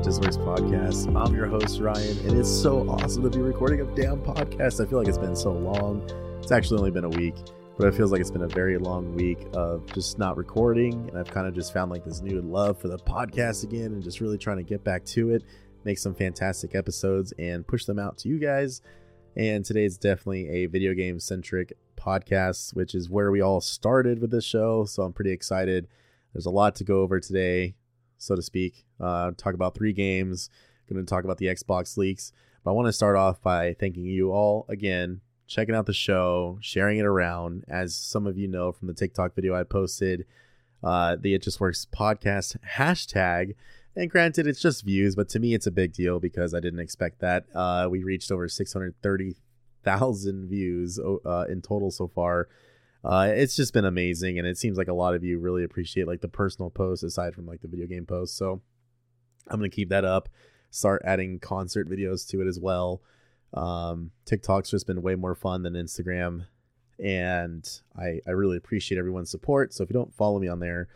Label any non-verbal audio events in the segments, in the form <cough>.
It Just Works podcast. I'm your host, Ryan, and it's so awesome to be recording a damn podcast. I feel like it's been so long. It's actually only been a week, but it feels like it's been a very long week of just not recording. And I've kind of just found like this new love for the podcast again and just really trying to get back to it, make some fantastic episodes, and push them out to you guys. And today is definitely a video game centric podcast, which is where we all started with this show. So I'm pretty excited. There's a lot to go over today so to speak. Uh, talk about three games. Going to talk about the Xbox leaks. But I want to start off by thanking you all again, checking out the show, sharing it around. As some of you know from the TikTok video I posted, uh, the It Just Works podcast hashtag. And granted, it's just views, but to me, it's a big deal because I didn't expect that. Uh, we reached over 630,000 views uh, in total so far uh, it's just been amazing and it seems like a lot of you really appreciate like the personal posts aside from like the video game posts. So i'm gonna keep that up start adding concert videos to it as well. Um, tiktok's just been way more fun than instagram and i i really appreciate everyone's support. So if you don't follow me on there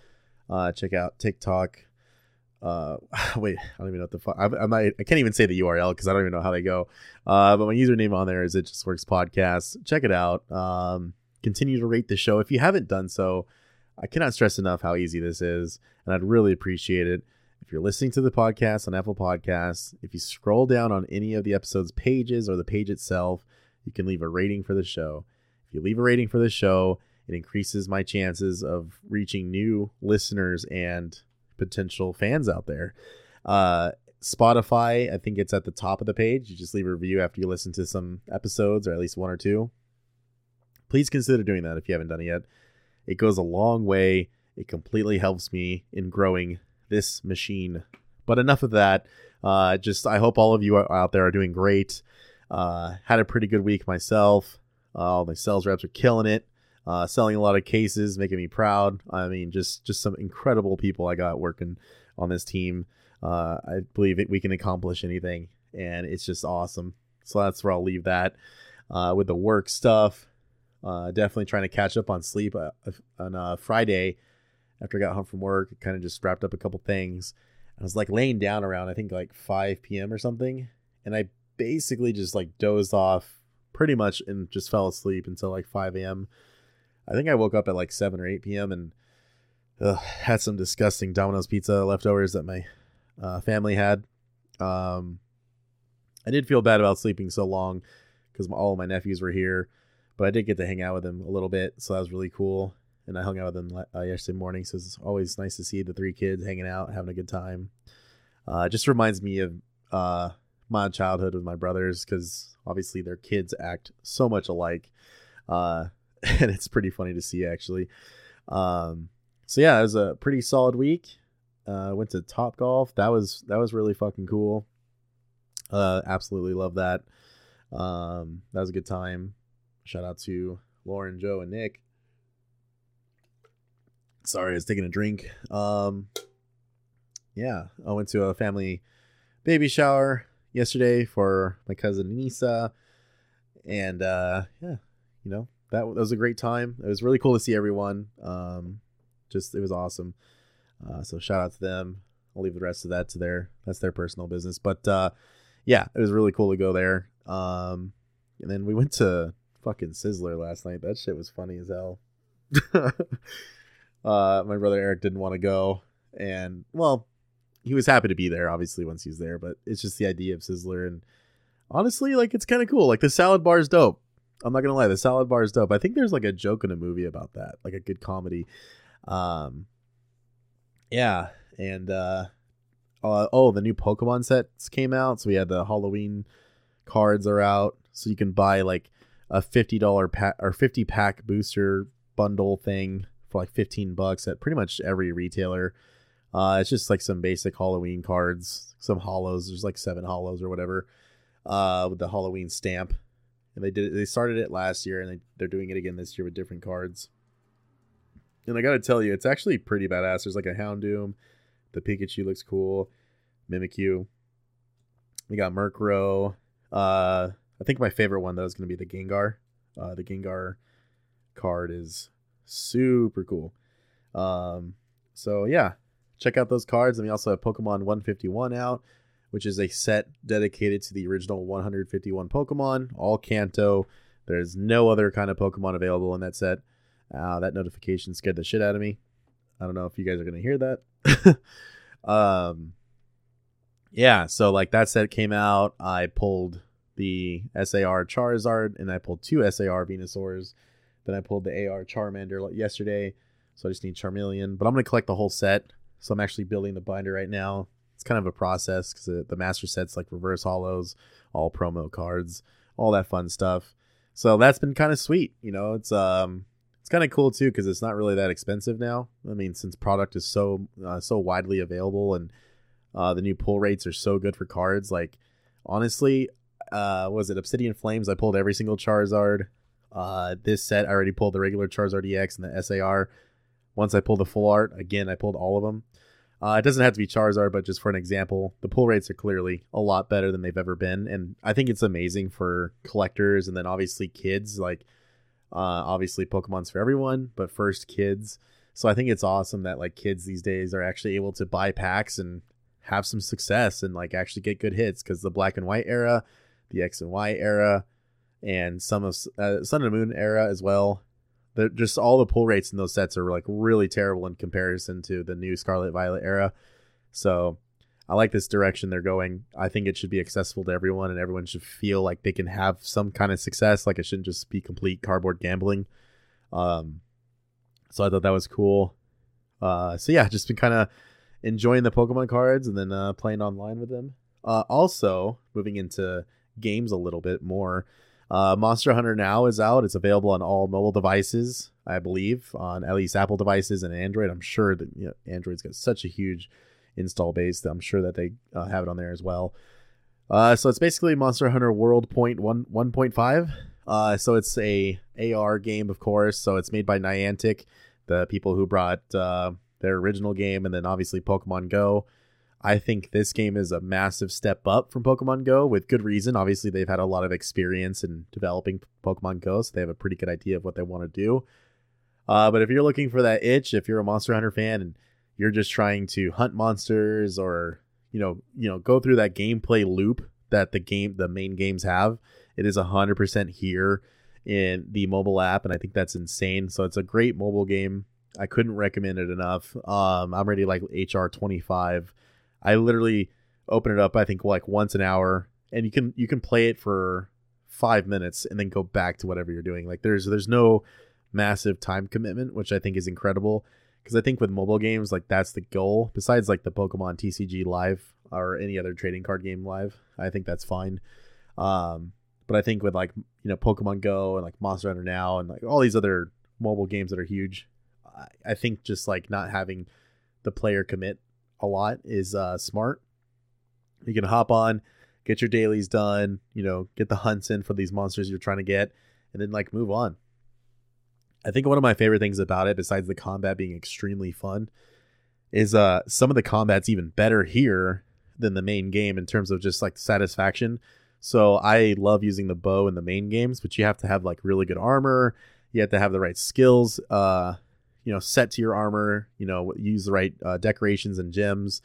uh, check out tiktok. Uh <laughs> wait i don't even know what the fuck I, I might i can't even say the url because i don't even know how they go. Uh but my username on there is it just works podcast. Check it out. Um continue to rate the show. If you haven't done so, I cannot stress enough how easy this is, and I'd really appreciate it. If you're listening to the podcast on Apple Podcasts, if you scroll down on any of the episode's pages or the page itself, you can leave a rating for the show. If you leave a rating for the show, it increases my chances of reaching new listeners and potential fans out there. Uh, Spotify, I think it's at the top of the page. You just leave a review after you listen to some episodes, or at least one or two please consider doing that if you haven't done it yet. It goes a long way. It completely helps me in growing this machine. But enough of that. Uh, just I hope all of you out there are doing great. Uh, had a pretty good week myself. Uh, all my sales reps are killing it. Uh, selling a lot of cases, making me proud. I mean, just just some incredible people I got working on this team. Uh, I believe it, we can accomplish anything, and it's just awesome. So that's where I'll leave that. Uh, with the work stuff, uh, definitely trying to catch up on sleep uh, on uh, Friday after I got home from work. Kind of just wrapped up a couple things. I was like laying down around I think like 5 p.m. or something, and I basically just like dozed off pretty much and just fell asleep until like 5 a.m. I think I woke up at like 7 or 8 p.m. and uh, had some disgusting Domino's pizza leftovers that my uh, family had. Um, I did feel bad about sleeping so long because all of my nephews were here but I did get to hang out with him a little bit, so that was really cool. And I hung out with him uh, yesterday morning, so it's always nice to see the three kids hanging out, having a good time. Uh, just reminds me of uh, my childhood with my brothers because obviously their kids act so much alike, uh, <laughs> and it's pretty funny to see actually. Um, so yeah, it was a pretty solid week. Uh, went to Top Golf. That was that was really fucking cool. Uh, absolutely love that. Um, that was a good time. Shout out to Lauren, Joe, and Nick. Sorry, I was taking a drink. Um, yeah, I went to a family baby shower yesterday for my cousin Nisa, and uh, yeah, you know that, that was a great time. It was really cool to see everyone. Um, just it was awesome. Uh, so shout out to them. I'll leave the rest of that to their that's their personal business. But uh, yeah, it was really cool to go there. Um, and then we went to fucking Sizzler last night. That shit was funny as hell. <laughs> uh, my brother Eric didn't want to go, and well, he was happy to be there. Obviously, once he's there, but it's just the idea of Sizzler, and honestly, like it's kind of cool. Like the salad bar is dope. I'm not gonna lie, the salad bar is dope. I think there's like a joke in a movie about that, like a good comedy. Um, yeah, and uh, uh oh, the new Pokemon sets came out, so we had the Halloween cards are out, so you can buy like a fifty dollar pack or fifty pack booster bundle thing for like fifteen bucks at pretty much every retailer. Uh, it's just like some basic Halloween cards, some holos. There's like seven holos or whatever, uh, with the Halloween stamp. And they did they started it last year and they, they're doing it again this year with different cards. And I gotta tell you, it's actually pretty badass. There's like a Houndoom, the Pikachu looks cool, Mimikyu. We got Murkrow, uh, I think my favorite one though is going to be the Gengar. Uh, the Gengar card is super cool. Um, so yeah, check out those cards. And we also have Pokemon 151 out, which is a set dedicated to the original 151 Pokemon, all Kanto. There's no other kind of Pokemon available in that set. Uh, that notification scared the shit out of me. I don't know if you guys are gonna hear that. <laughs> um, yeah, so like that set came out. I pulled the SAR Charizard and I pulled two SAR Venusaurs. Then I pulled the AR Charmander yesterday. So I just need Charmeleon. But I'm going to collect the whole set. So I'm actually building the binder right now. It's kind of a process because the, the master set's like reverse holos, all promo cards, all that fun stuff. So that's been kind of sweet. You know, it's um, it's kind of cool too because it's not really that expensive now. I mean, since product is so uh, so widely available and uh, the new pull rates are so good for cards. Like honestly, uh, was it Obsidian Flames? I pulled every single Charizard. Uh, this set I already pulled the regular Charizard EX and the SAR. Once I pulled the full art, again I pulled all of them. Uh, it doesn't have to be Charizard, but just for an example, the pull rates are clearly a lot better than they've ever been, and I think it's amazing for collectors and then obviously kids. Like, uh, obviously Pokemon's for everyone, but first kids. So I think it's awesome that like kids these days are actually able to buy packs and have some success and like actually get good hits because the black and white era, the X and Y era, and some of uh, Sun and Moon era as well. They're just all the pull rates in those sets are like really terrible in comparison to the new Scarlet Violet era. So I like this direction they're going. I think it should be accessible to everyone, and everyone should feel like they can have some kind of success. Like it shouldn't just be complete cardboard gambling. Um, so I thought that was cool. Uh, so yeah, just been kind of enjoying the Pokemon cards and then uh, playing online with them. Uh, also, moving into games a little bit more. Uh, Monster Hunter Now is out. It's available on all mobile devices, I believe, on at least Apple devices and Android. I'm sure that you know, Android's got such a huge install base that I'm sure that they uh, have it on there as well. Uh, so it's basically Monster Hunter World Point One 1.5. Uh, so it's a AR game, of course. So it's made by Niantic, the people who brought uh, their original game, and then obviously Pokemon Go. I think this game is a massive step up from Pokemon Go with good reason. Obviously, they've had a lot of experience in developing Pokemon Go, so they have a pretty good idea of what they want to do. Uh, but if you're looking for that itch, if you're a Monster Hunter fan and you're just trying to hunt monsters or you know you know go through that gameplay loop that the game the main games have, it is hundred percent here in the mobile app, and I think that's insane. So it's a great mobile game. I couldn't recommend it enough. Um, I'm ready like HR 25 I literally open it up I think like once an hour and you can you can play it for 5 minutes and then go back to whatever you're doing. Like there's there's no massive time commitment, which I think is incredible because I think with mobile games like that's the goal besides like the Pokemon TCG live or any other trading card game live. I think that's fine. Um but I think with like you know Pokemon Go and like Monster Hunter Now and like all these other mobile games that are huge, I, I think just like not having the player commit a lot is uh, smart. You can hop on, get your dailies done, you know, get the hunts in for these monsters you're trying to get, and then like move on. I think one of my favorite things about it, besides the combat being extremely fun, is uh some of the combat's even better here than the main game in terms of just like satisfaction. So I love using the bow in the main games, but you have to have like really good armor. You have to have the right skills. Uh, you know set to your armor you know use the right uh, decorations and gems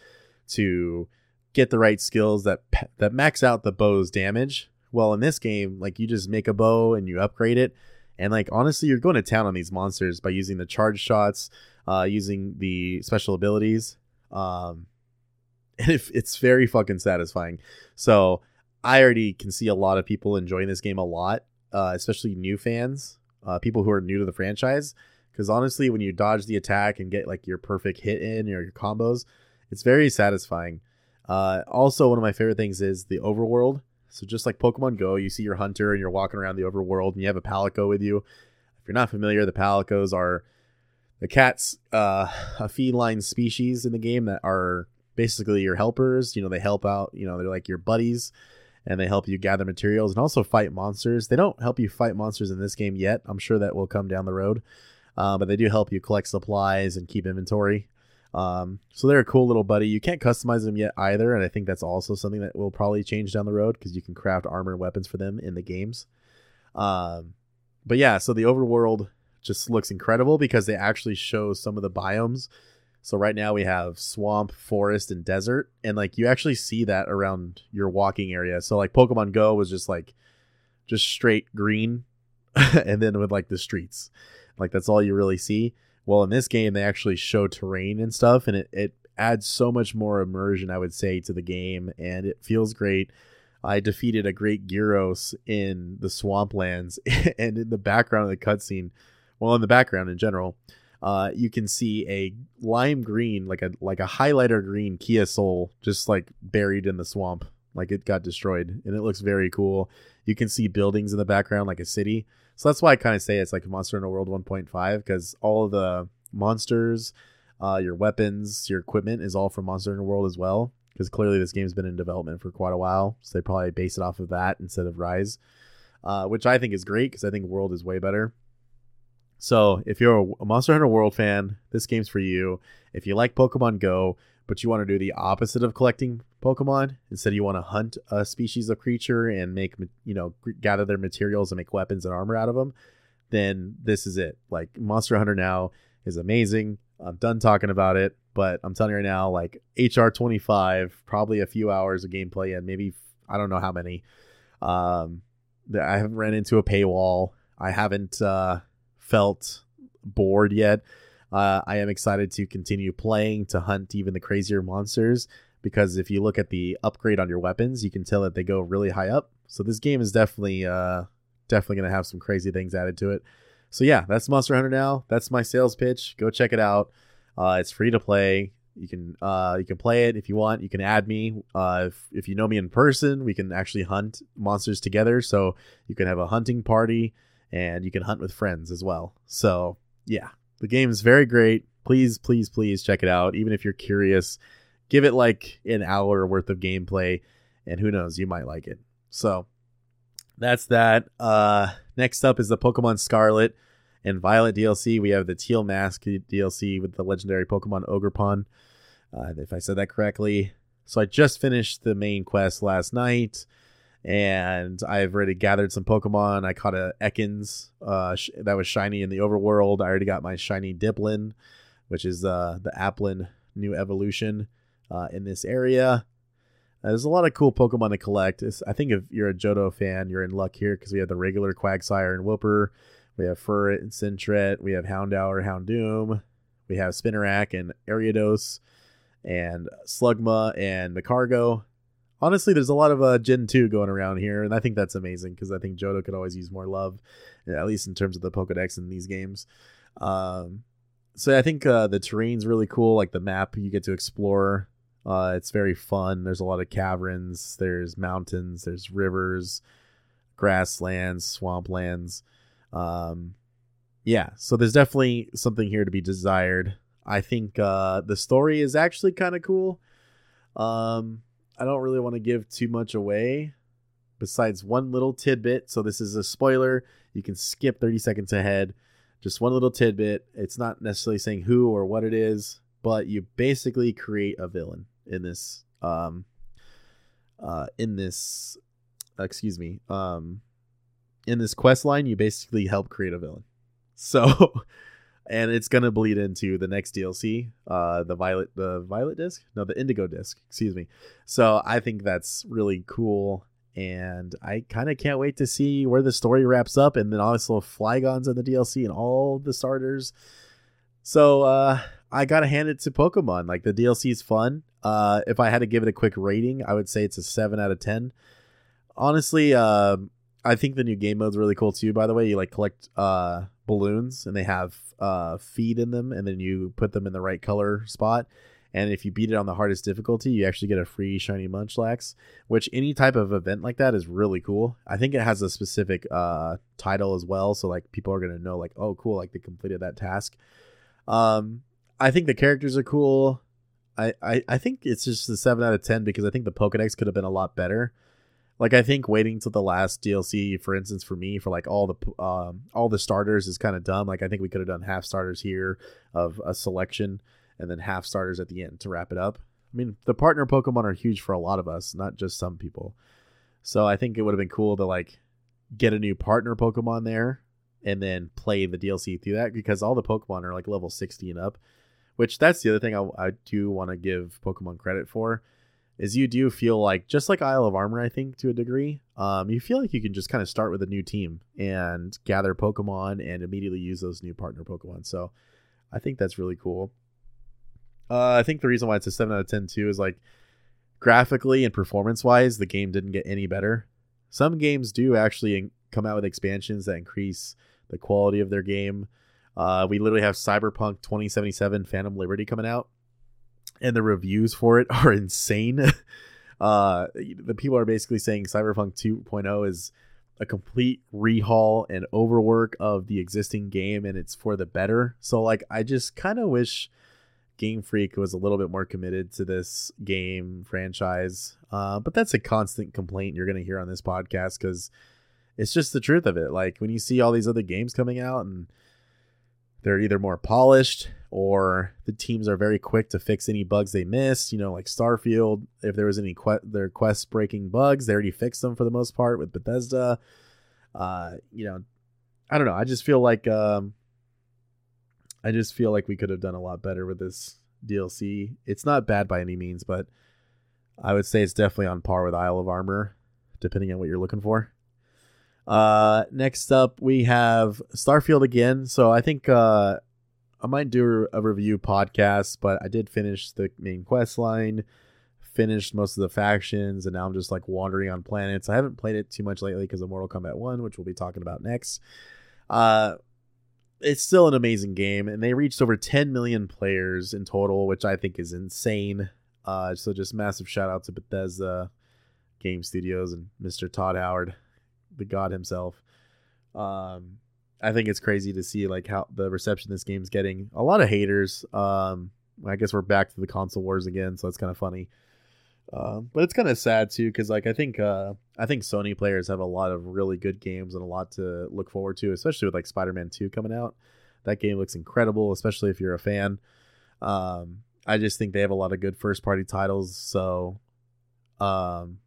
to get the right skills that that max out the bow's damage. Well in this game like you just make a bow and you upgrade it. And like honestly you're going to town on these monsters by using the charge shots uh using the special abilities. Um <laughs> and it, it's very fucking satisfying. So i already can see a lot of people enjoying this game a lot uh especially new fans uh people who are new to the franchise because honestly, when you dodge the attack and get like your perfect hit in or your combos, it's very satisfying. Uh, also, one of my favorite things is the overworld. So just like Pokemon Go, you see your hunter and you're walking around the overworld and you have a Palico with you. If you're not familiar, the Palicos are the cats, uh, a feline species in the game that are basically your helpers. You know, they help out. You know, they're like your buddies, and they help you gather materials and also fight monsters. They don't help you fight monsters in this game yet. I'm sure that will come down the road uh, but they do help you collect supplies and keep inventory. Um, so they're a cool little buddy. You can't customize them yet either, and I think that's also something that will probably change down the road because you can craft armor and weapons for them in the games. Um, but yeah, so the overworld just looks incredible because they actually show some of the biomes So right now we have swamp, forest, and desert, and like you actually see that around your walking area. So like Pokemon Go was just like just straight green, <laughs> and then with like the streets, like that's all you really see. Well, in this game they actually show terrain and stuff, and it it adds so much more immersion, I would say, to the game, and it feels great. I defeated a great Girros in the swamplands, <laughs> and in the background of the cutscene, well, in the background in general, uh, you can see a lime green, like a like a highlighter green Kia Soul, just like buried in the swamp, like it got destroyed, and it looks very cool. You can see buildings in the background, like a city. So that's why I kind of say it's like Monster Hunter World 1.5 because all of the monsters, uh, your weapons, your equipment is all from Monster Hunter World as well because clearly this game's been in development for quite a while, so they probably base it off of that instead of Rise, uh, which I think is great because I think World is way better. So if you're a Monster Hunter World fan, this game's for you. If you like Pokemon Go, but you want to do the opposite of collecting Pokemon, instead you want to hunt a species of creature and make you know gather their materials and make weapons and armor out of them, then this is it. Like Monster Hunter now is amazing. I'm done talking about it, but I'm telling you right now, like HR 25, probably a few hours of gameplay and maybe I don't know how many. Um, I haven't ran into a paywall. I haven't uh, felt bored yet. Uh, I am excited to continue playing to hunt even the crazier monsters because if you look at the upgrade on your weapons, you can tell that they go really high up. So this game is definitely uh, definitely gonna have some crazy things added to it. So yeah, that's Monster Hunter now. That's my sales pitch. Go check it out. Uh, it's free to play. You can uh, you can play it if you want. You can add me. Uh, if if you know me in person, we can actually hunt monsters together. So you can have a hunting party, and you can hunt with friends as well. So yeah, the game is very great. Please, please, please check it out. Even if you're curious, give it like an hour worth of gameplay, and who knows, you might like it. So that's that. Uh, next up is the Pokemon Scarlet and Violet DLC. We have the Teal Mask DLC with the legendary Pokemon Ogerpon Uh, if I said that correctly. So I just finished the main quest last night, and I've already gathered some Pokemon. I caught a Ekans uh, sh- that was shiny in the overworld. I already got my shiny Dipplin, which is uh, the Applin new evolution uh, in this area. Uh, there's a lot of cool Pokemon to collect. It's, I think if you're a Johto fan, you're in luck here because we have the regular Quagsire and Wooper. We have Furret and Sentret. We have Houndour, Houndoom. We have Spinarak and Ariados and Slugma and Magcargo. Honestly, there's a lot of uh, Gen 2 going around here, and I think that's amazing because I think Johto could always use more love, at least in terms of the Pokedex in these games. Um, so I think uh, the terrain's really cool. Like the map you get to explore uh, it's very fun. There's a lot of caverns, there's mountains, there's rivers, grasslands, swamplands. Um, yeah, so there's definitely something here to be desired. I think uh, the story is actually kind of cool. Um, I don't really want to give too much away besides one little tidbit. So this is a spoiler. You can skip 30 seconds ahead. Just one little tidbit. It's not necessarily saying who or what it is but you basically create a villain in this um uh in this excuse me um in this quest line you basically help create a villain. <laughs> So and it's gonna bleed into the next dlc uh the violet the violet disc? No the indigo disc excuse me. So i think that's really cool and i kind of can't wait to see where the story wraps up and then also flygons in the dlc and all the starters. So uh I gotta hand it to Pokemon. Like the DLC is fun. Uh, if I had to give it a quick rating, I would say it's a seven out of ten. Honestly, uh, I think the new game mode's really cool too. By the way, you like collect uh, balloons and they have uh, feed in them, and then you put them in the right color spot. And if you beat it on the hardest difficulty, you actually get a free shiny Munchlax, which any type of event like that is really cool. I think it has a specific uh, title as well, so like people are gonna know like, oh, cool, like they completed that task. Um, I think the characters are cool. I, I, I think it's just a seven out of ten because I think the Pokedex could have been a lot better. Like I think waiting till the last DLC, for instance, for me for like all the um, all the starters is kind of dumb. Like I think we could have done half starters here of a selection, and then half starters at the end to wrap it up. I mean, the partner Pokemon are huge for a lot of us, not just some people. So I think it would have been cool to like get a new partner Pokemon there and then play the DLC through that because all the Pokemon are like level 60 and up which that's the other thing I, I do want to give Pokemon credit for is you do feel like just like Isle of Armor, I think to a degree, um, you feel like you can just kind of start with a new team and gather Pokemon and immediately use those new partner Pokemon. So I think that's really cool. Uh, I think the reason why it's a seven out of ten too is like graphically and performance wise, the game didn't get any better. Some games do actually come out with expansions that increase the quality of their game. Uh, we literally have Cyberpunk 2077 Phantom Liberty coming out, and the reviews for it <laughs> are insane. <laughs> uh, the people are basically saying Cyberpunk 2.0 is a complete rehaul and overwork of the existing game, and it's for the better. So, like, I just kind of wish Game Freak was a little bit more committed to this game franchise. Uh, but that's a constant complaint you're going to hear on this podcast because it's just the truth of it. Like when you see all these other games coming out and they're either more polished or the teams are very quick to fix any bugs they missed. You know, like Starfield, if there was any que- their quest breaking bugs, they already fixed them for the most part with Bethesda. Uh, you know, I don't know. I just feel like um, I just feel like we could have done a lot better with this DLC. It's not bad by any means, but I would say it's definitely on par with Isle of Armor, depending on what you're looking for. Uh, next up, we have Starfield again. So I think uh, I might do a review podcast, but I did finish the main quest line, finished most of the factions, and now I'm just like wandering on planets. I haven't played it too much lately because of Mortal Kombat 1, which we'll be talking about next. Uh, it's still an amazing game, and they reached over 10 million players in total, which I think is insane. Uh, so just massive shout out to Bethesda Game Studios and Mr. Todd Howard, the god himself. Um, I think it's crazy to see like how the reception this game's getting. A lot of haters. Um, I guess we're back to the console wars again, so that's kind of funny. Um, but it's kind of sad too because like I think uh, I think Sony players have a lot of really good games and a lot to look forward to, especially with like Spider-Man Two coming out. That game looks incredible, especially if you're a fan. Um, I just think they have a lot of good first-party titles, so um,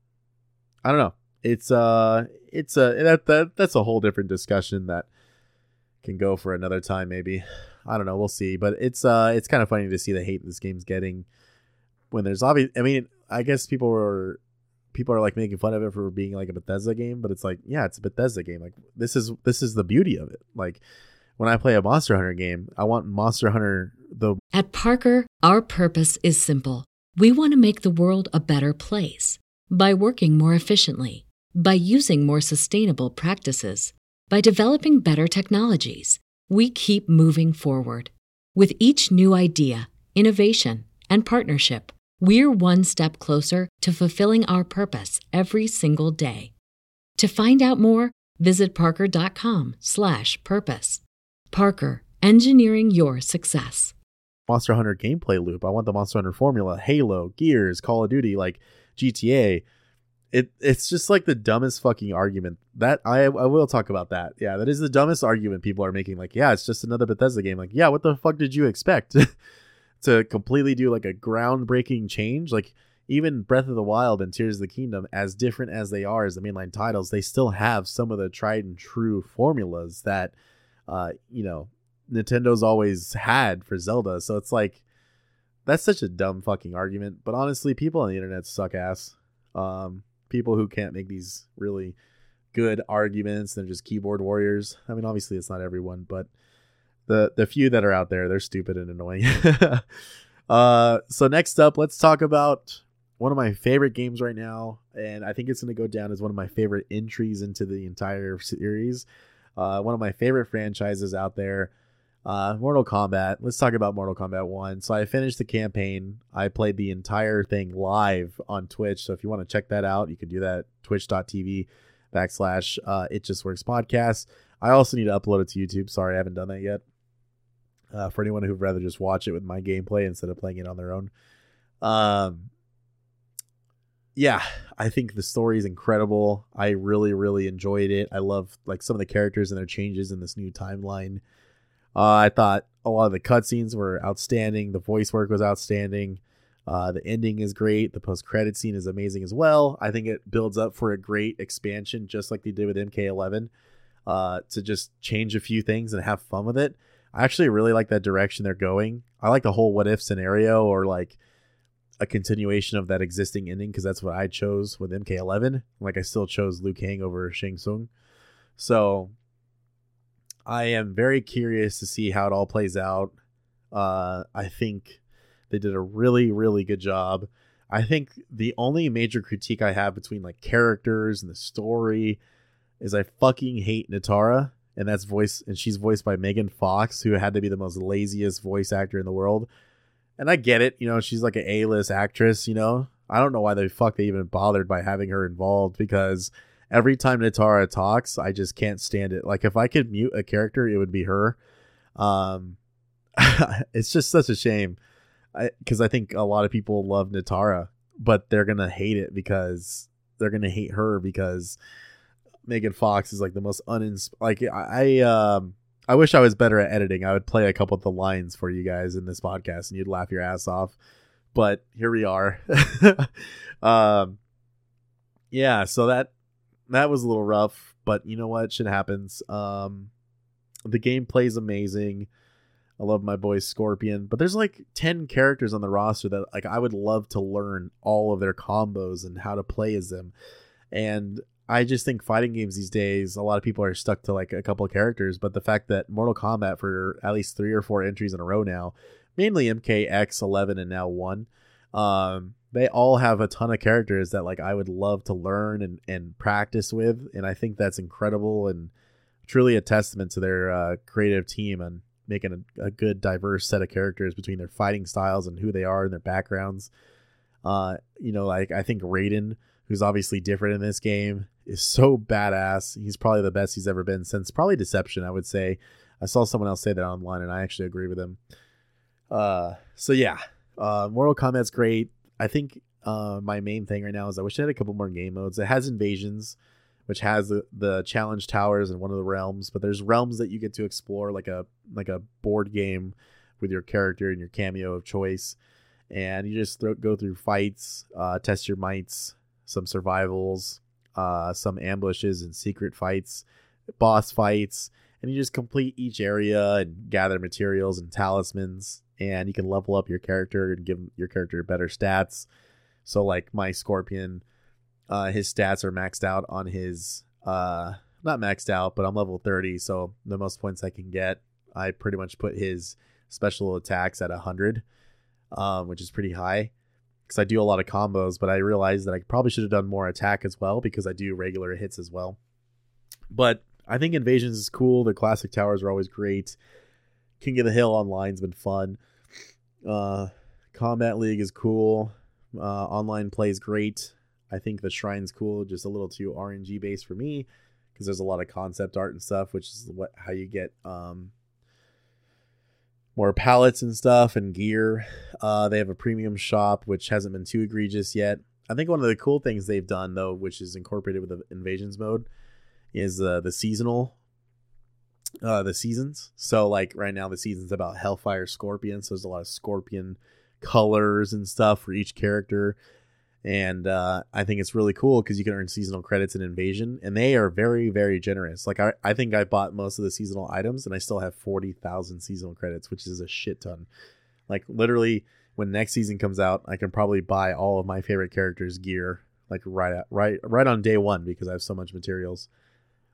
I don't know. It's uh, it's a that, that that's a whole different discussion that can go for another time maybe. I don't know. We'll see. But it's uh, it's kind of funny to see the hate this game's getting when there's obvious. I mean, I guess people were people are like making fun of it for being like a Bethesda game, but it's like, yeah, it's a Bethesda game. Like this is this is the beauty of it. Like when I play a Monster Hunter game, I want Monster Hunter the At Parker, our purpose is simple. We want to make the world a better place by working more efficiently, by using more sustainable practices, by developing better technologies. We keep moving forward. With each new idea, innovation, and partnership, we're one step closer to fulfilling our purpose every single day. To find out more, visit parker.com/purpose. Parker, engineering your success. Monster Hunter gameplay loop. I want the Monster Hunter formula, Halo, Gears, Call of Duty, like GTA. It it's just like the dumbest fucking argument. That I I will talk about that. Yeah, that is the dumbest argument people are making. Like, yeah, it's just another Bethesda game. Like, yeah, what the fuck did you expect? <laughs> to completely do like a groundbreaking change. Like even Breath of the Wild and Tears of the Kingdom, as different as they are as the mainline titles, they still have some of the tried and true formulas that uh, you know, Nintendo's always had for Zelda. So it's like that's such a dumb fucking argument. But honestly, people on the internet suck ass. Um, people who can't make these really good arguments, they're just keyboard warriors. I mean, obviously it's not everyone, but the the few that are out there, they're stupid and annoying. <laughs> uh, so next up, let's talk about one of my favorite games right now, and I think it's going to go down as one of my favorite entries into the entire series. Uh, one of my favorite franchises out there, uh, Mortal Kombat. Let's talk about Mortal Kombat 1. So I finished the campaign. I played the entire thing live on Twitch. So if you want to check that out, you can do that twitch.tv backslash uh, it just works podcast. I also need to upload it to YouTube. Sorry, I haven't done that yet uh, for anyone who'd rather just watch it with my gameplay instead of playing it on their own. Um, yeah, I think the story is incredible. I really, really enjoyed it. I love like some of the characters and their changes in this new timeline. Uh, I thought a lot of the cutscenes were outstanding. The voice work was outstanding. Uh, the ending is great. The post credit scene is amazing as well. I think it builds up for a great expansion, just like they did with MK11, uh, to just change a few things and have fun with it. I actually really like that direction they're going. I like the whole what if scenario or like a continuation of that existing ending because that's what I chose with MK11. Like I still chose Liu Kang over Shang Tsung. So I am very curious to see how it all plays out. Uh, I think they did a really, really good job. I think the only major critique I have between like characters and the story is I fucking hate Nitara, and that's voice, and she's voiced by Megan Fox, who had to be the most laziest voice actor in the world. And I get it, you know, she's like an A-list actress, you know. I don't know why the fuck they even bothered by having her involved because every time Nitara talks, I just can't stand it. Like if I could mute a character, it would be her. Um, <laughs> it's just such a shame because I, I, think a lot of people love Nitara, but they're gonna hate it because they're gonna hate her because Megan Fox is like the most uninspired. like I, I um I wish I was better at editing. I would play a couple of the lines for you guys in this podcast and you'd laugh your ass off. But here we are. <laughs> um yeah, so that that was a little rough, but you know what? Shit happens. Um the gameplay is amazing. I love my boy Scorpion, but there's like 10 characters on the roster that like I would love to learn all of their combos and how to play as them. And I just think fighting games these days, a lot of people are stuck to like a couple of characters, but the fact that Mortal Kombat for at least 3 or 4 entries in a row now, mainly MKX 11 and now 1, um they all have a ton of characters that like I would love to learn and and practice with, and I think that's incredible and truly a testament to their uh, creative team and making a, a, good diverse set of characters between their fighting styles and who they are and their backgrounds. Uh, you know, like I think Raiden, who's obviously different in this game, is so badass. He's probably the best he's ever been since probably Deception, I would say. I saw someone else say that online, and I actually agree with him. Uh, so yeah, uh, Mortal Kombat's great. I think uh, my main thing right now is I wish it had a couple more game modes. It has invasions, which has the, the challenge towers and one of the realms but there's realms that you get to explore like a like a board game with your character and your cameo of choice and you just go through fights uh, test your mights some survivals uh, some ambushes and secret fights boss fights and you just complete each area and gather materials and talismans and you can level up your character and give your character better stats so like my scorpion uh, his stats are maxed out on his uh, not maxed out, but I'm level 30, so the most points I can get, I pretty much put his special attacks at 100, um, which is pretty high because I do a lot of combos. But I realized that I probably should have done more attack as well because I do regular hits as well. But I think Invasions is cool. The classic towers are always great. King of the Hill online's been fun. Uh, Kombat League is cool. Uh, online play is great. I think the shrine's cool, just a little too RNG based for me because there's a lot of concept art and stuff, which is what how you get um, more palettes and stuff and gear. Uh, they have a premium shop, which hasn't been too egregious yet. I think one of the cool things they've done though, which is incorporated with the invasions mode, is uh, the seasonal uh the seasons so like right now the season's about hellfire scorpion so there's a lot of scorpion colors and stuff for each character and uh, I think it's really cool because you can earn seasonal credits in Invasion, and they are very, very generous. Like I, I think I bought most of the seasonal items, and I still have forty thousand seasonal credits, which is a shit ton. Like literally, when next season comes out, I can probably buy all of my favorite characters' gear like right at, right right on day one because I have so much materials.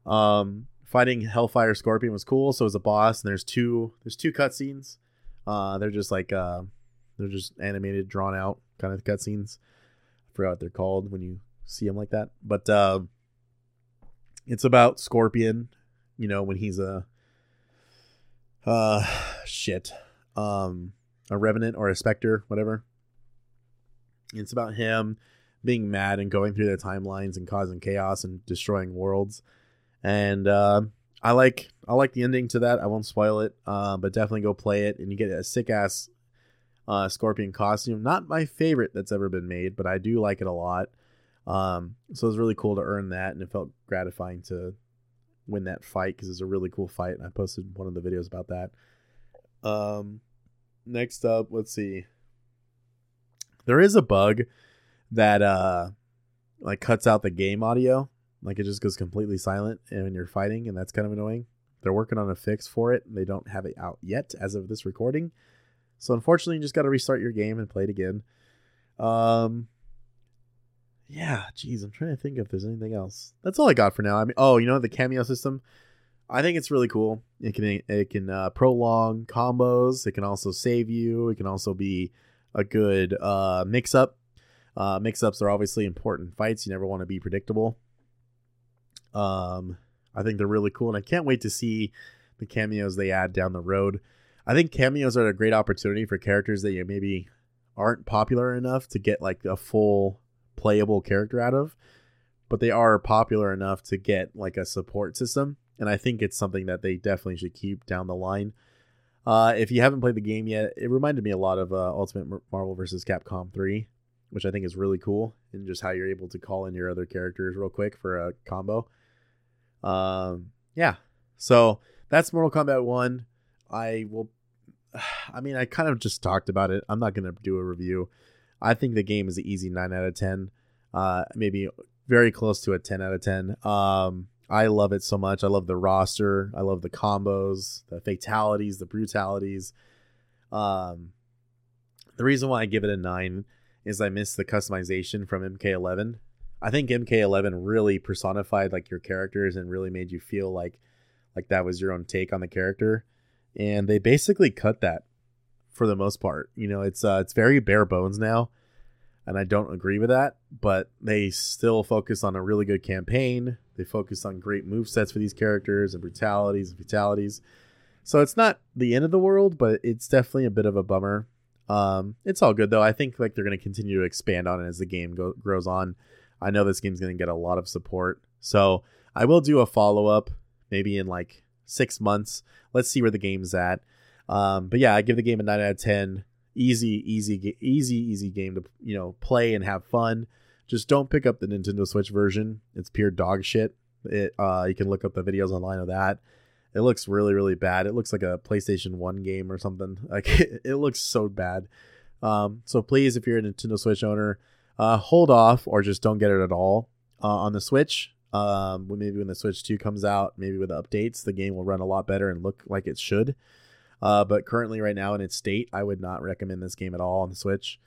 Um, fighting Hellfire Scorpion was cool. So as a boss, and there's two there's two cutscenes. Uh, they're just like uh, they're just animated, drawn out kind of cutscenes I forgot what they're called when you see them like that. But uh, it's about Scorpion, you know, when he's a uh shit. Um a revenant or a specter, whatever. It's about him being mad and going through their timelines and causing chaos and destroying worlds. And uh, I like I like the ending to that. I won't spoil it, uh, but definitely go play it. And you get a sick ass uh, Scorpion costume. Not my favorite that's ever been made, but I do like it a lot. Um, so it was really cool to earn that, and it felt gratifying to win that fight because it's a really cool fight. And I posted one of the videos about that. Um, next up, let's see. There is a bug that uh, like cuts out the game audio. Like it just goes completely silent when you're fighting, and that's kind of annoying. They're working on a fix for it. They don't have it out yet as of this recording. So unfortunately, you just got to restart your game and play it again. Um, yeah, geez, I'm trying to think if there's anything else. That's all I got for now. I mean, oh, you know the cameo system. I think it's really cool. It can it can uh, prolong combos. It can also save you. It can also be a good uh, mix up. Uh, mix ups are obviously important fights. You never want to be predictable. Um, I think they're really cool, and I can't wait to see the cameos they add down the road. I think cameos are a great opportunity for characters that you maybe aren't popular enough to get like a full playable character out of, but they are popular enough to get like a support system. And I think it's something that they definitely should keep down the line. Uh, if you haven't played the game yet, it reminded me a lot of uh, Ultimate Marvel vs. Capcom 3, which I think is really cool, and just how you're able to call in your other characters real quick for a combo. Um, yeah. So that's Mortal Kombat 1. I will <sighs> I mean, I kind of just talked about it. I'm not going to do a review. I think the game is an easy 9 out of 10. Uh, maybe very close to a 10 out of 10. Um, I love it so much. I love the roster. I love the combos, the fatalities, the brutalities. Um, the reason why I give it a 9 is I miss the customization from MK11. I think MK11 really personified like your characters and really made you feel like like that was your own take on the character and they basically cut that for the most part. You know, it's uh, it's very bare bones now, and I don't agree with that. But they still focus on a really good campaign. They focus on great move sets for these characters and brutalities and fatalities. So it's not the end of the world, but it's definitely a bit of a bummer. Um, it's all good though. I think like they're going to continue to expand on it as the game go- grows on. I know this game's going to get a lot of support, so I will do a follow up maybe in like six months. Let's see where the game's at. Um, but yeah, I give the game a nine out of ten. Easy, easy, easy, easy game to you know play and have fun. Just don't pick up the Nintendo Switch version. It's pure dog shit. It uh, you can look up the videos online of that. It looks really, really bad. It looks like a PlayStation One game or something. <laughs> Like it, it looks so bad. Um, so please, if you're a Nintendo Switch owner, uh, hold off or just don't get it at all uh, on the Switch. Um, maybe when the Switch 2 comes out, maybe with updates, the game will run a lot better and look like it should. Uh, but currently, right now in its state, I would not recommend this game at all on the Switch.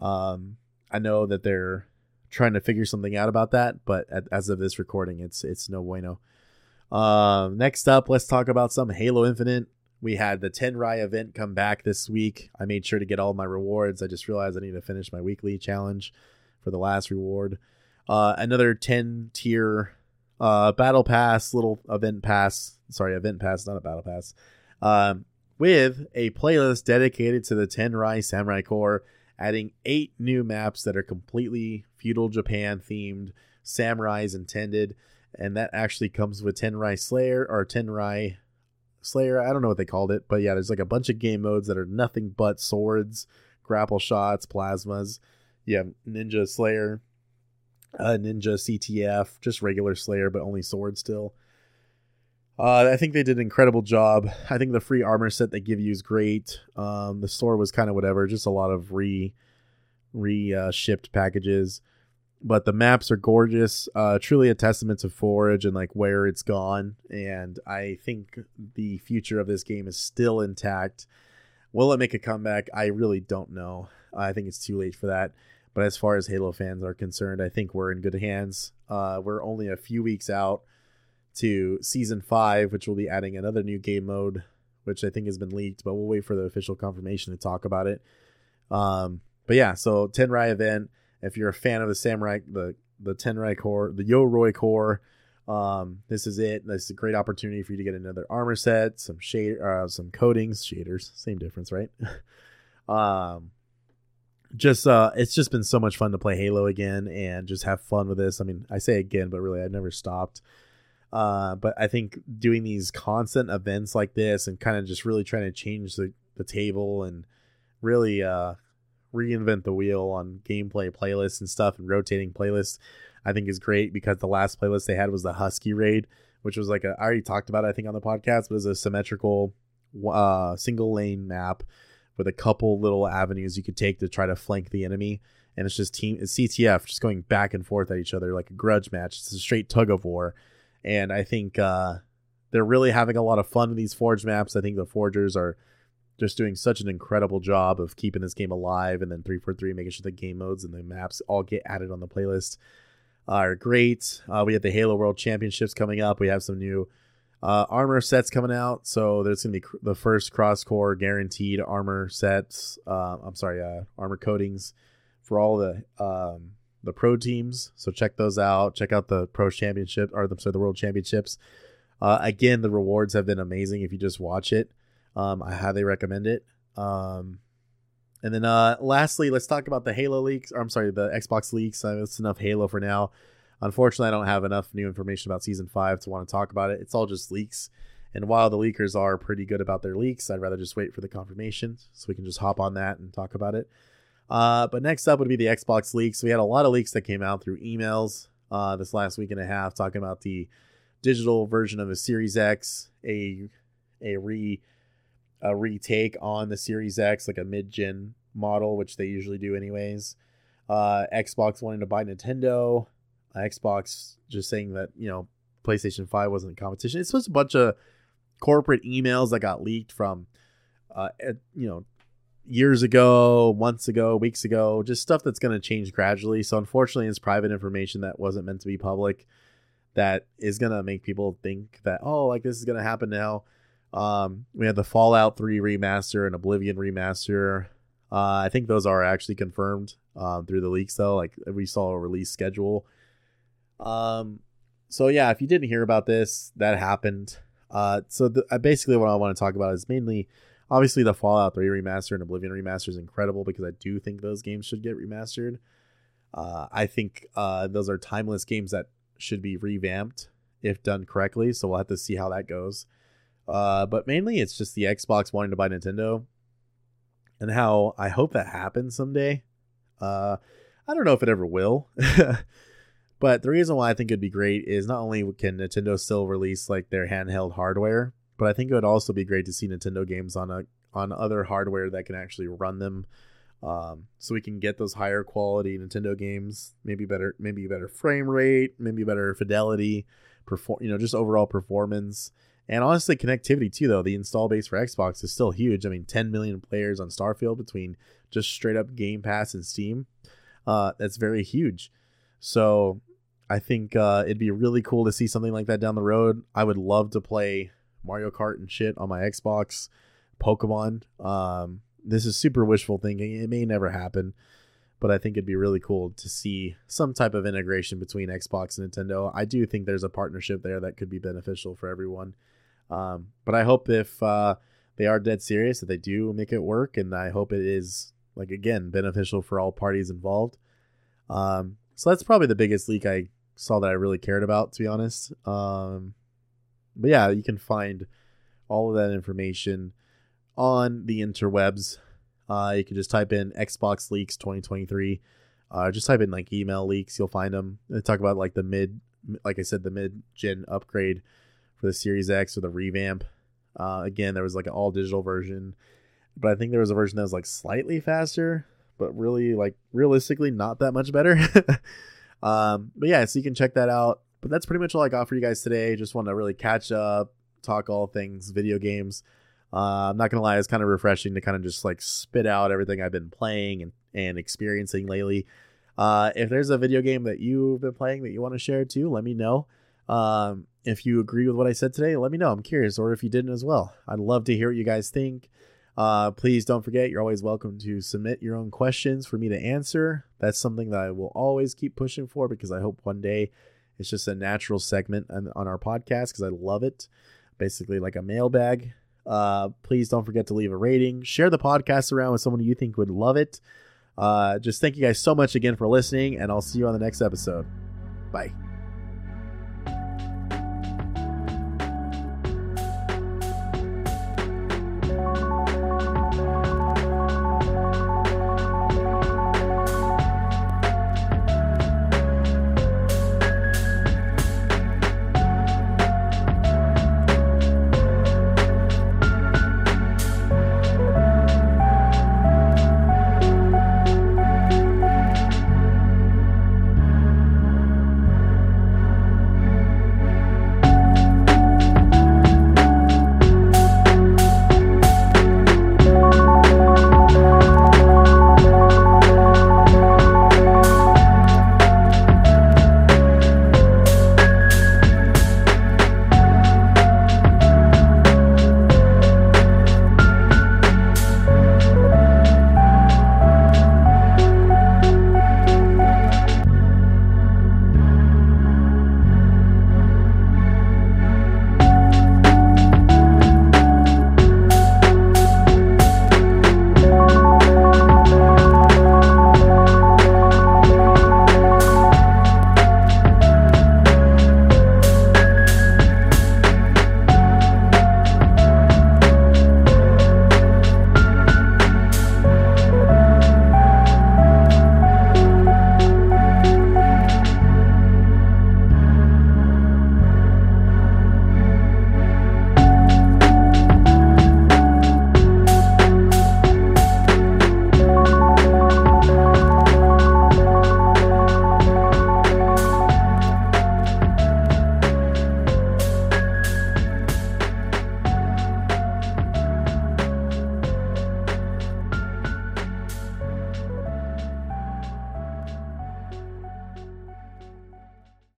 Um, I know that they're trying to figure something out about that, but at, as of this recording, it's it's no bueno. Um, next up, let's talk about some Halo Infinite. We had the Tenrai event come back this week. I made sure to get all my rewards. I just realized I need to finish my weekly challenge for the last reward uh, another 10 tier uh, battle pass, little event pass. Sorry, event pass, not a battle pass. Um, with a playlist dedicated to the Tenrai Samurai Corps, adding eight new maps that are completely feudal Japan themed, samurais intended, and that actually comes with Tenrai Slayer or Tenrai Slayer. I don't know what they called it, but yeah, there's like a bunch of game modes that are nothing but swords, grapple shots, plasmas. You have Ninja Slayer, uh, Ninja CTF, just regular Slayer, but only sword still. Uh, I think they did an incredible job. I think the free armor set they give you is great. Um, the store was kind of whatever, just a lot of re re uh, shipped packages. But the maps are gorgeous. Uh, truly a testament to Forge and like where it's gone. And I think the future of this game is still intact. Will it make a comeback? I really don't know. I think it's too late for that. But as far as Halo fans are concerned, I think we're in good hands. Uh, we're only a few weeks out to season five, which will be adding another new game mode, which I think has been leaked, but we'll wait for the official confirmation to talk about it. Um, but yeah, so Tenrai event. If you're a fan of the Samurai, the the Tenrai Corps, the Yoroi Corps, um, this is it. This is a great opportunity for you to get another armor set, some shade, uh, some coatings, shaders, same difference, right? <laughs> um, just uh it's just been so much fun to play Halo again and just have fun with this. I mean, I say again, but really I've never stopped. Uh, but I think doing these constant events like this and kind of just really trying to change the, the table and really uh reinvent the wheel on gameplay playlists and stuff and rotating playlists, I think is great because the last playlist they had was the Husky raid, which was like a I already talked about it, I think on the podcast, but it was a symmetrical uh single lane map with a couple little avenues you could take to try to flank the enemy. And it's just team it's CTF just going back and forth at each other like a grudge match. It's a straight tug of war. And I think uh, they're really having a lot of fun with these forge maps. I think the forgers are just doing such an incredible job of keeping this game alive, and then 343 making sure the game modes and the maps all get added on the playlist are great. Uh, we have the Halo World Championships coming up. We have some new uh, armor sets coming out. So there's to be cr- the first cross core guaranteed armor sets. Uh, I'm sorry, uh, armor coatings for all the um, the pro teams. So check those out. Check out the pro championship or the sorry the world championships. Uh, again, the rewards have been amazing. If you just watch it, um, I highly recommend it. Um, and then uh, lastly, let's talk about the Halo leaks. Or I'm sorry, the Xbox leaks. Uh, it's enough Halo for now. Unfortunately, I don't have enough new information about season five to want to talk about it. It's all just leaks. And while the leakers are pretty good about their leaks, I'd rather just wait for the confirmation so we can just hop on that and talk about it. Uh, but next up would be the Xbox leaks. We had a lot of leaks that came out through emails uh, this last week and a half talking about the digital version of the Series X, a a re a retake on the Series X, like a mid gen model, which they usually do anyways. Uh, Xbox wanting to buy Nintendo. Xbox just saying that you know PlayStation Five wasn't in competition. It's just a bunch of corporate emails that got leaked from, uh, you know, years ago, months ago, weeks ago, just stuff that's going to change gradually. So unfortunately, it's private information that wasn't meant to be public. That is going to make people think that oh, like this is going to happen now. Um, we had the Fallout 3 remaster and Oblivion remaster. Uh, I think those are actually confirmed um, through the leaks, though. Like we saw a release schedule um, so yeah, if you didn't hear about this, that happened. Uh, so the, uh, basically, what I want to talk about is mainly, obviously, the Fallout 3 remaster and Oblivion remaster is incredible because I do think those games should get remastered. Uh, I think uh, those are timeless games that should be revamped if done correctly. So we'll have to see how that goes. Uh, but mainly, it's just the Xbox wanting to buy Nintendo, and how I hope that happens someday. Uh, I don't know if it ever will. <laughs> But the reason why I think it'd be great is not only can Nintendo still release like their handheld hardware, but I think it would also be great to see Nintendo games on a on other hardware that can actually run them. Um, so we can get those higher quality Nintendo games, maybe better, maybe better frame rate, maybe better fidelity, perform, you know, just overall performance, and honestly connectivity too. Though the install base for Xbox is still huge. I mean, 10 million players on Starfield between just straight up Game Pass and Steam. Uh, that's very huge. So I think uh, it'd be really cool to see something like that down the road. I would love to play Mario Kart and shit on my Xbox, Pokemon. Um, this is super wishful thinking. It may never happen, but I think it'd be really cool to see some type of integration between Xbox and Nintendo. I do think there's a partnership there that could be beneficial for everyone. Um, but I hope if uh, they are dead serious that they do make it work, and I hope it is like again beneficial for all parties involved. Um, so that's probably the biggest leak I saw that I really cared about, to be honest. Um, but yeah, you can find all of that information on the interwebs. Uh, you can just type in Xbox leaks 2023. Uh, just type in like email leaks, you'll find them. They talk about like the mid, like I said, the mid gen upgrade for the Series X or the revamp. Uh, again, there was like an all digital version, but I think there was a version that was like slightly faster, but really like realistically not that much better. <laughs> Um, but yeah, so you can check that out. But that's pretty much all I got for you guys today. Just want to really catch up, talk all things video games. Uh, I'm not gonna lie, it's kind of refreshing to kind of just like spit out everything I've been playing and, and experiencing lately. Uh, if there's a video game that you've been playing that you want to share too, let me know. Um, if you agree with what I said today, let me know. I'm curious, or if you didn't as well. I'd love to hear what you guys think. Uh, please don't forget, you're always welcome to submit your own questions for me to answer. That's something that I will always keep pushing for because I hope one day it's just a natural segment on, on our podcast because I love it. Basically, like a mailbag. Uh, please don't forget to leave a rating. Share the podcast around with someone you think would love it. Uh, just thank you guys so much again for listening, and I'll see you on the next episode. Bye.